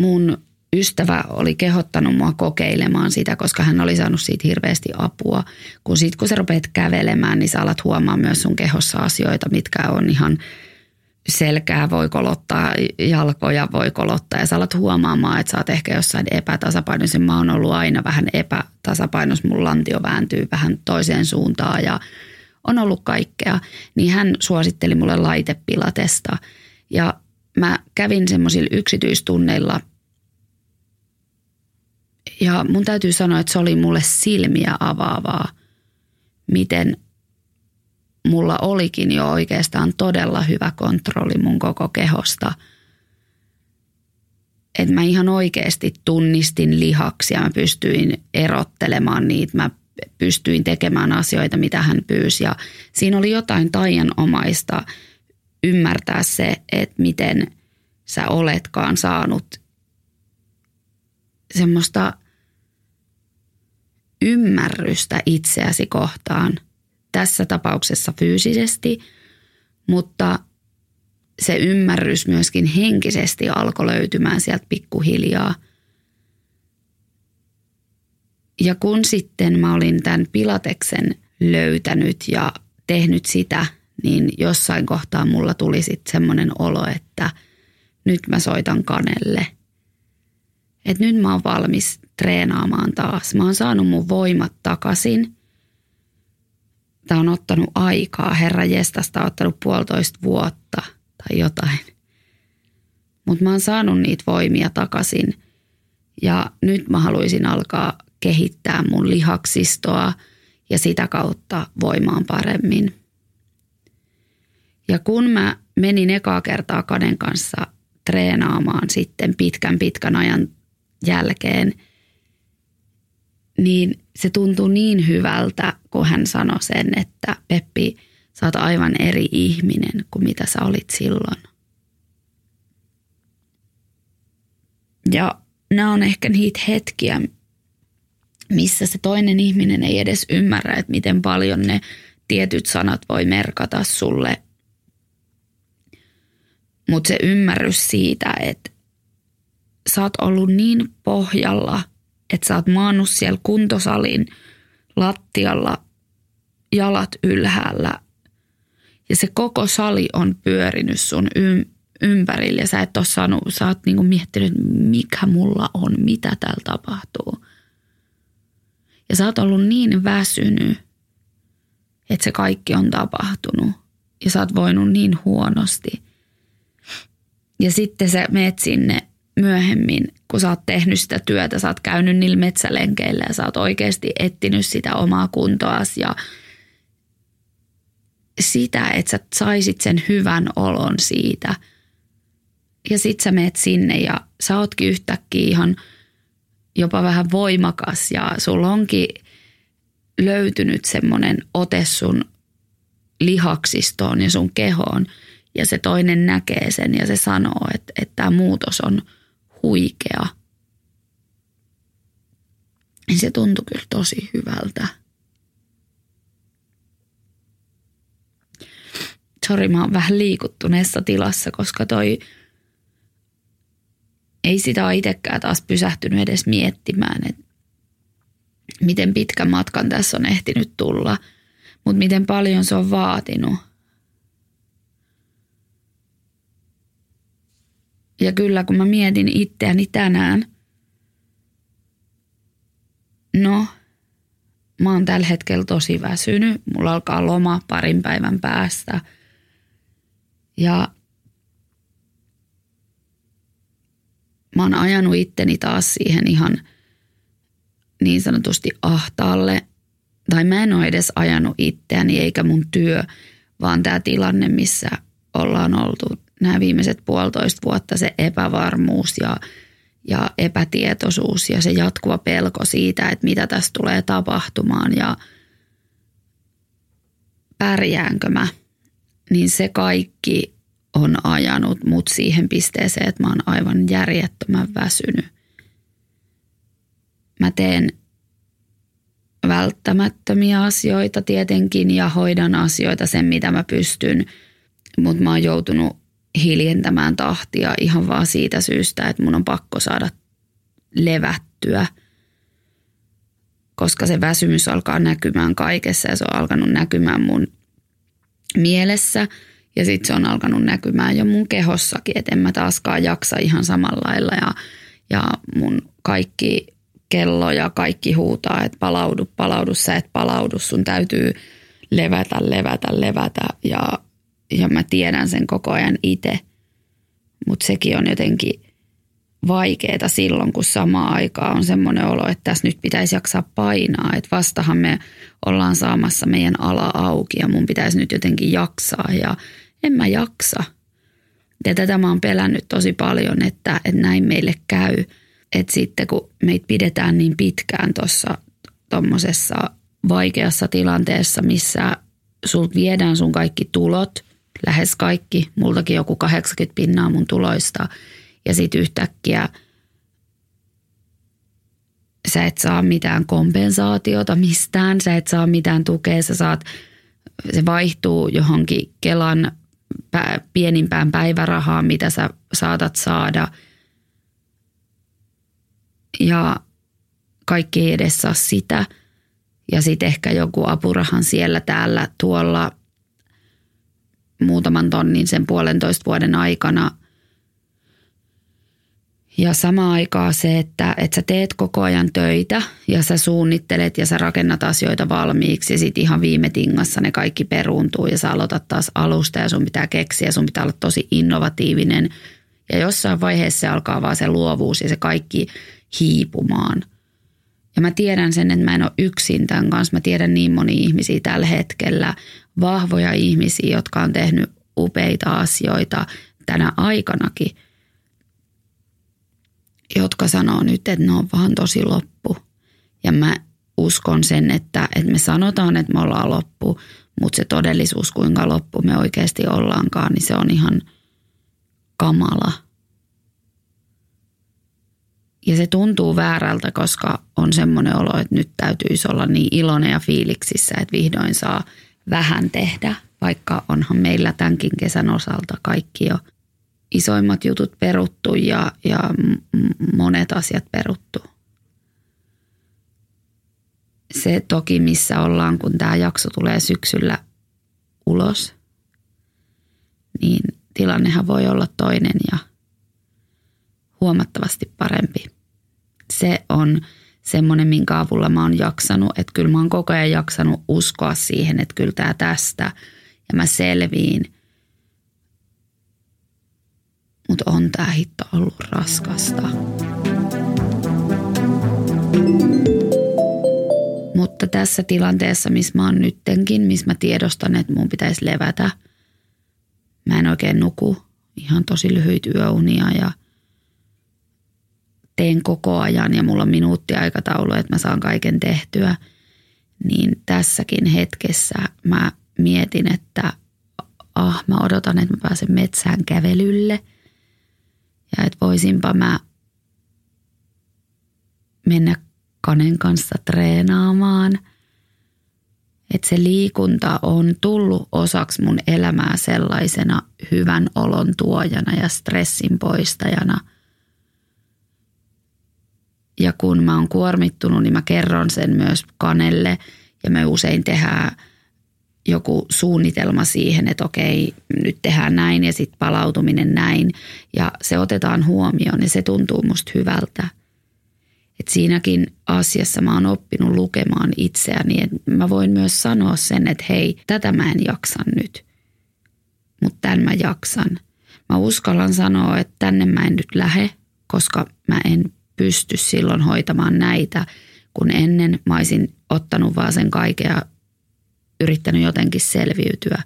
Mun ystävä oli kehottanut mua kokeilemaan sitä, koska hän oli saanut siitä hirveästi apua. Kun sit kun sä rupeat kävelemään, niin sä alat huomaa myös sun kehossa asioita, mitkä on ihan selkää voi kolottaa, jalkoja voi kolottaa ja sä alat huomaamaan, että sä oot ehkä jossain epätasapainoisen. Mä oon ollut aina vähän epätasapainos, mun lantio vääntyy vähän toiseen suuntaan ja on ollut kaikkea. Niin hän suositteli mulle laitepilatesta ja mä kävin semmoisilla yksityistunneilla – ja mun täytyy sanoa, että se oli mulle silmiä avaavaa, miten mulla olikin jo oikeastaan todella hyvä kontrolli mun koko kehosta. Että mä ihan oikeasti tunnistin lihaksia, mä pystyin erottelemaan niitä, mä pystyin tekemään asioita, mitä hän pyysi. Ja siinä oli jotain taianomaista ymmärtää se, että miten sä oletkaan saanut semmoista ymmärrystä itseäsi kohtaan, tässä tapauksessa fyysisesti, mutta se ymmärrys myöskin henkisesti alkoi löytymään sieltä pikkuhiljaa. Ja kun sitten mä olin tämän pilateksen löytänyt ja tehnyt sitä, niin jossain kohtaa mulla tuli sitten semmoinen olo, että nyt mä soitan kanelle. Että nyt mä oon valmis treenaamaan taas. Mä oon saanut mun voimat takaisin. Tämä on ottanut aikaa. Herra Jestasta on ottanut puolitoista vuotta tai jotain. Mutta mä oon saanut niitä voimia takaisin. Ja nyt mä haluaisin alkaa kehittää mun lihaksistoa ja sitä kautta voimaan paremmin. Ja kun mä menin ekaa kertaa Kaden kanssa treenaamaan sitten pitkän pitkän ajan jälkeen, niin se tuntui niin hyvältä, kun hän sanoi sen, että Peppi, sä oot aivan eri ihminen kuin mitä sä olit silloin. Ja nämä on ehkä niitä hetkiä, missä se toinen ihminen ei edes ymmärrä, että miten paljon ne tietyt sanat voi merkata sulle. Mutta se ymmärrys siitä, että sä oot ollut niin pohjalla, että sä oot maannut siellä kuntosalin lattialla jalat ylhäällä ja se koko sali on pyörinyt sun ym- ympärillä ja sä et ole saanut, sä oot niinku miettinyt, mikä mulla on, mitä täällä tapahtuu. Ja sä oot ollut niin väsynyt, että se kaikki on tapahtunut ja sä oot voinut niin huonosti. Ja sitten sä meet sinne myöhemmin, kun sä oot tehnyt sitä työtä, sä oot käynyt niillä metsälenkeillä ja sä oot oikeasti etsinyt sitä omaa kuntoas ja sitä, että sä saisit sen hyvän olon siitä. Ja sit sä meet sinne ja sä ootkin yhtäkkiä ihan jopa vähän voimakas ja sulla onkin löytynyt semmoinen ote sun lihaksistoon ja sun kehoon. Ja se toinen näkee sen ja se sanoo, että, että tämä muutos on huikea. Se tuntui kyllä tosi hyvältä. Sori, mä oon vähän liikuttuneessa tilassa, koska toi ei sitä itsekään taas pysähtynyt edes miettimään, että miten pitkän matkan tässä on ehtinyt tulla, mutta miten paljon se on vaatinut. Ja kyllä kun mä mietin itseäni tänään, no, mä oon tällä hetkellä tosi väsynyt. Mulla alkaa loma parin päivän päästä – ja mä oon ajanut itteni taas siihen ihan niin sanotusti ahtaalle. Tai mä en ole edes ajanut itseäni eikä mun työ, vaan tämä tilanne, missä ollaan oltu nämä viimeiset puolitoista vuotta, se epävarmuus ja, ja epätietoisuus ja se jatkuva pelko siitä, että mitä tässä tulee tapahtumaan ja pärjäänkö mä – niin se kaikki on ajanut mut siihen pisteeseen, että mä oon aivan järjettömän väsynyt. Mä teen välttämättömiä asioita tietenkin ja hoidan asioita sen, mitä mä pystyn, mutta mä oon joutunut hiljentämään tahtia ihan vaan siitä syystä, että mun on pakko saada levättyä, koska se väsymys alkaa näkymään kaikessa ja se on alkanut näkymään mun mielessä. Ja sitten se on alkanut näkymään jo mun kehossakin, että en mä taaskaan jaksa ihan samalla lailla. Ja, ja mun kaikki kello ja kaikki huutaa, että palaudu, palaudu, sä et palaudu, sun täytyy levätä, levätä, levätä. Ja, ja mä tiedän sen koko ajan itse, mutta sekin on jotenkin vaikeaa silloin, kun samaan aikaan on semmoinen olo, että tässä nyt pitäisi jaksaa painaa. Että vastahan me ollaan saamassa meidän ala auki ja mun pitäisi nyt jotenkin jaksaa ja en mä jaksa. Ja tätä mä oon pelännyt tosi paljon, että, että näin meille käy. Että sitten kun meitä pidetään niin pitkään tuossa tuommoisessa vaikeassa tilanteessa, missä sulta viedään sun kaikki tulot, lähes kaikki, multakin joku 80 pinnaa mun tuloista – ja sitten yhtäkkiä sä et saa mitään kompensaatiota mistään, sä et saa mitään tukea, sä saat, se vaihtuu johonkin Kelan pienimpään päivärahaan, mitä sä saatat saada. Ja kaikki ei edes saa sitä. Ja sitten ehkä joku apurahan siellä täällä tuolla muutaman tonnin sen puolentoista vuoden aikana – ja sama aikaa se, että, että sä teet koko ajan töitä ja sä suunnittelet ja sä rakennat asioita valmiiksi ja sitten ihan viime tingassa ne kaikki peruuntuu ja sä aloitat taas alusta ja sun pitää keksiä, sun pitää olla tosi innovatiivinen. Ja jossain vaiheessa se alkaa vaan se luovuus ja se kaikki hiipumaan. Ja mä tiedän sen, että mä en ole yksin tämän kanssa. Mä tiedän niin moni ihmisiä tällä hetkellä, vahvoja ihmisiä, jotka on tehnyt upeita asioita tänä aikanakin, jotka sanoo nyt, että ne on vaan tosi loppu. Ja mä uskon sen, että, että me sanotaan, että me ollaan loppu, mutta se todellisuus, kuinka loppu me oikeasti ollaankaan, niin se on ihan kamala. Ja se tuntuu väärältä, koska on semmoinen olo, että nyt täytyisi olla niin iloinen ja fiiliksissä, että vihdoin saa vähän tehdä, vaikka onhan meillä tämänkin kesän osalta kaikki jo isoimmat jutut peruttu ja, ja monet asiat peruttu. Se toki, missä ollaan, kun tämä jakso tulee syksyllä ulos, niin tilannehan voi olla toinen ja huomattavasti parempi. Se on semmoinen, minkä avulla mä oon jaksanut, että kyllä mä oon koko ajan jaksanut uskoa siihen, että kyllä tämä tästä ja mä selviin. Mutta on tämä hitto ollut raskasta. Mutta tässä tilanteessa, missä mä oon nyttenkin, missä mä tiedostan, että mun pitäisi levätä, mä en oikein nuku. Ihan tosi lyhyitä yöunia ja – teen koko ajan ja mulla on minuuttiaikataulu, että mä saan kaiken tehtyä, niin tässäkin hetkessä mä mietin, että ah, mä odotan, että mä pääsen metsään kävelylle ja että voisinpa mä mennä kanen kanssa treenaamaan. Että se liikunta on tullut osaksi mun elämää sellaisena hyvän olon tuojana ja stressin poistajana – ja kun mä oon kuormittunut, niin mä kerron sen myös kanelle ja me usein tehdään joku suunnitelma siihen, että okei, nyt tehdään näin ja sitten palautuminen näin ja se otetaan huomioon ja se tuntuu musta hyvältä. Et siinäkin asiassa mä oon oppinut lukemaan itseäni, että mä voin myös sanoa sen, että hei, tätä mä en jaksa nyt, mutta tämän mä jaksan. Mä uskallan sanoa, että tänne mä en nyt lähe, koska mä en pysty silloin hoitamaan näitä, kun ennen mä olisin ottanut vaan sen kaiken ja yrittänyt jotenkin selviytyä.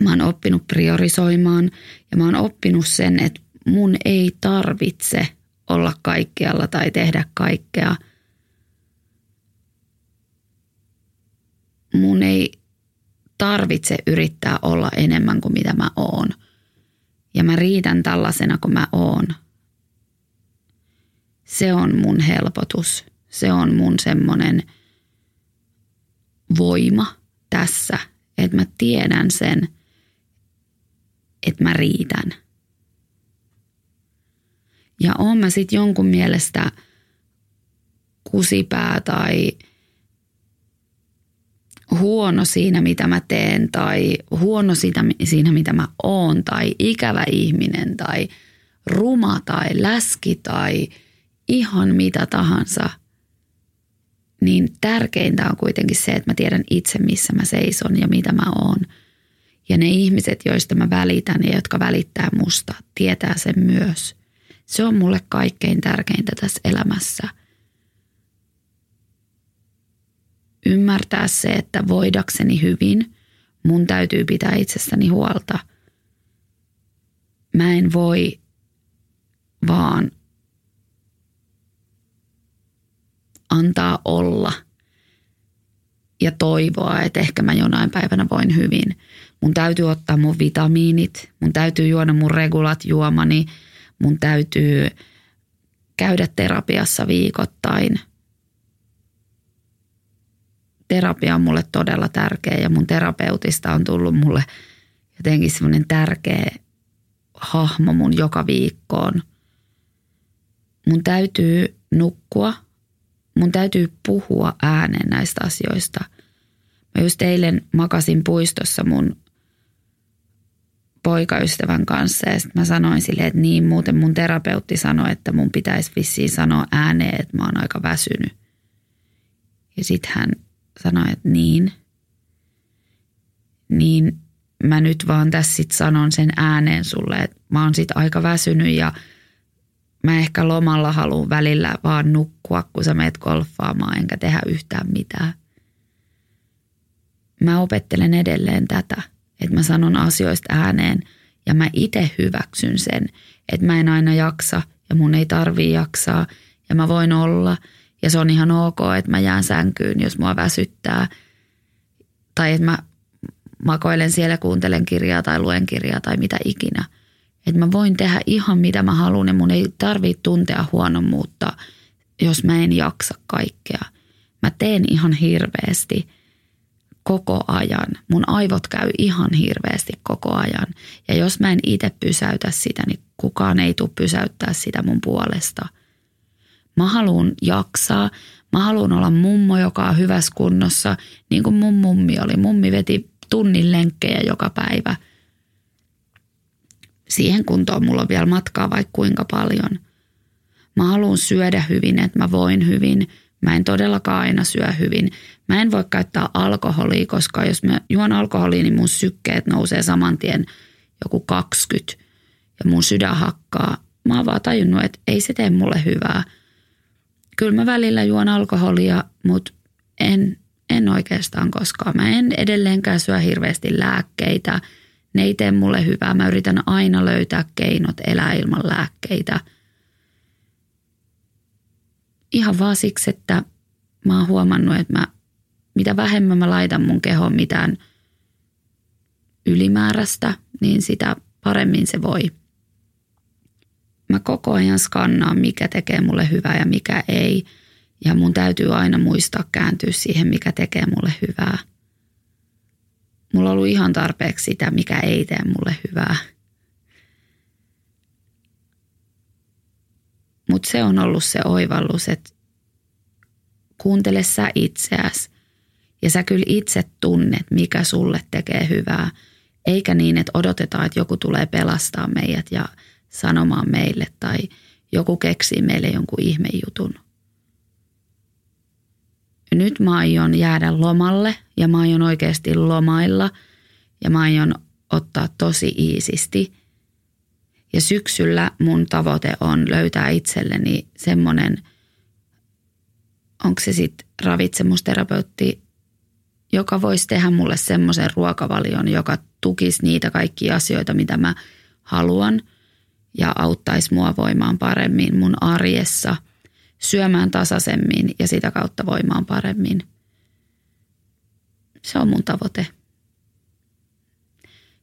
Mä oon oppinut priorisoimaan ja mä oon oppinut sen, että mun ei tarvitse olla kaikkialla tai tehdä kaikkea. Mun ei tarvitse yrittää olla enemmän kuin mitä mä oon. Ja mä riitän tällaisena kuin mä oon – se on mun helpotus. Se on mun semmoinen voima tässä, että mä tiedän sen, että mä riitän. Ja oon mä sitten jonkun mielestä kusipää tai huono siinä, mitä mä teen, tai huono siitä, siinä, mitä mä oon, tai ikävä ihminen, tai ruma, tai läski, tai – ihan mitä tahansa, niin tärkeintä on kuitenkin se, että mä tiedän itse, missä mä seison ja mitä mä oon. Ja ne ihmiset, joista mä välitän ja jotka välittää musta, tietää sen myös. Se on mulle kaikkein tärkeintä tässä elämässä. Ymmärtää se, että voidakseni hyvin, mun täytyy pitää itsestäni huolta. Mä en voi vaan antaa olla ja toivoa, että ehkä mä jonain päivänä voin hyvin. Mun täytyy ottaa mun vitamiinit, mun täytyy juoda mun regulat juomani, mun täytyy käydä terapiassa viikoittain. Terapia on mulle todella tärkeä ja mun terapeutista on tullut mulle jotenkin semmoinen tärkeä hahmo mun joka viikkoon. Mun täytyy nukkua mun täytyy puhua ääneen näistä asioista. Mä just eilen makasin puistossa mun poikaystävän kanssa ja sitten mä sanoin sille, että niin muuten mun terapeutti sanoi, että mun pitäisi vissiin sanoa ääneen, että mä oon aika väsynyt. Ja sitten hän sanoi, että niin. Niin mä nyt vaan tässä sit sanon sen ääneen sulle, että mä oon sit aika väsynyt ja mä ehkä lomalla haluan välillä vaan nukkua, kun sä meet golfaamaan, enkä tehdä yhtään mitään. Mä opettelen edelleen tätä, että mä sanon asioista ääneen ja mä itse hyväksyn sen, että mä en aina jaksa ja mun ei tarvii jaksaa ja mä voin olla. Ja se on ihan ok, että mä jään sänkyyn, jos mua väsyttää. Tai että mä makoilen siellä, kuuntelen kirjaa tai luen kirjaa tai mitä ikinä – että mä voin tehdä ihan mitä mä haluan ja mun ei tarvitse tuntea huonommuutta, jos mä en jaksa kaikkea. Mä teen ihan hirveästi koko ajan. Mun aivot käy ihan hirveästi koko ajan. Ja jos mä en itse pysäytä sitä, niin kukaan ei tule pysäyttää sitä mun puolesta. Mä haluan jaksaa. Mä haluan olla mummo, joka on hyvässä kunnossa, niin kuin mun mummi oli. Mummi veti tunnin lenkkejä joka päivä – siihen kuntoon mulla on vielä matkaa vaikka kuinka paljon. Mä haluan syödä hyvin, että mä voin hyvin. Mä en todellakaan aina syö hyvin. Mä en voi käyttää alkoholia, koska jos mä juon alkoholia, niin mun sykkeet nousee saman tien joku 20 ja mun sydän hakkaa. Mä oon vaan tajunnut, että ei se tee mulle hyvää. Kyllä mä välillä juon alkoholia, mutta en, en oikeastaan koskaan. Mä en edelleenkään syö hirveästi lääkkeitä – ne ei tee mulle hyvää. Mä yritän aina löytää keinot elää ilman lääkkeitä. Ihan vaan siksi, että mä oon huomannut, että mä, mitä vähemmän mä laitan mun kehoon mitään ylimääräistä, niin sitä paremmin se voi. Mä koko ajan skannaan, mikä tekee mulle hyvää ja mikä ei. Ja mun täytyy aina muistaa kääntyä siihen, mikä tekee mulle hyvää – Mulla on ollut ihan tarpeeksi sitä, mikä ei tee mulle hyvää. Mutta se on ollut se oivallus, että kuuntele sä itseäsi ja sä kyllä itse tunnet, mikä sulle tekee hyvää. Eikä niin, että odotetaan, että joku tulee pelastaa meidät ja sanomaan meille tai joku keksii meille jonkun ihmejutun nyt mä aion jäädä lomalle ja mä aion oikeasti lomailla ja mä aion ottaa tosi iisisti. Ja syksyllä mun tavoite on löytää itselleni semmoinen, onko se sitten ravitsemusterapeutti, joka voisi tehdä mulle semmoisen ruokavalion, joka tukisi niitä kaikkia asioita, mitä mä haluan ja auttaisi mua voimaan paremmin mun arjessa – syömään tasaisemmin ja sitä kautta voimaan paremmin. Se on mun tavoite.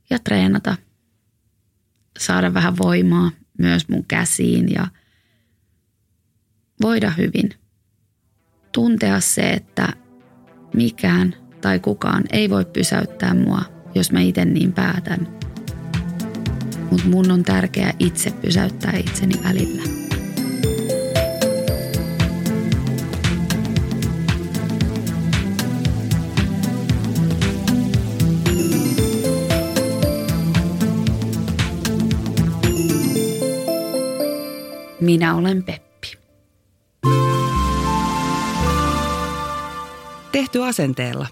Ja treenata. Saada vähän voimaa myös mun käsiin ja voida hyvin. Tuntea se, että mikään tai kukaan ei voi pysäyttää mua, jos mä itse niin päätän. Mutta mun on tärkeää itse pysäyttää itseni välillä. Minä olen Peppi. Tehty asenteella.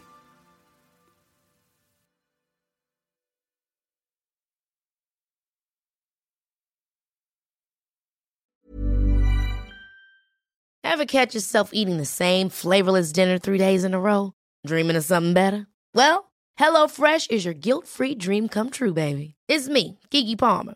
Ever catch yourself eating the same flavorless dinner three days in a row? Dreaming of something better? Well, HelloFresh is your guilt-free dream come true, baby. It's me, Kiki Palmer.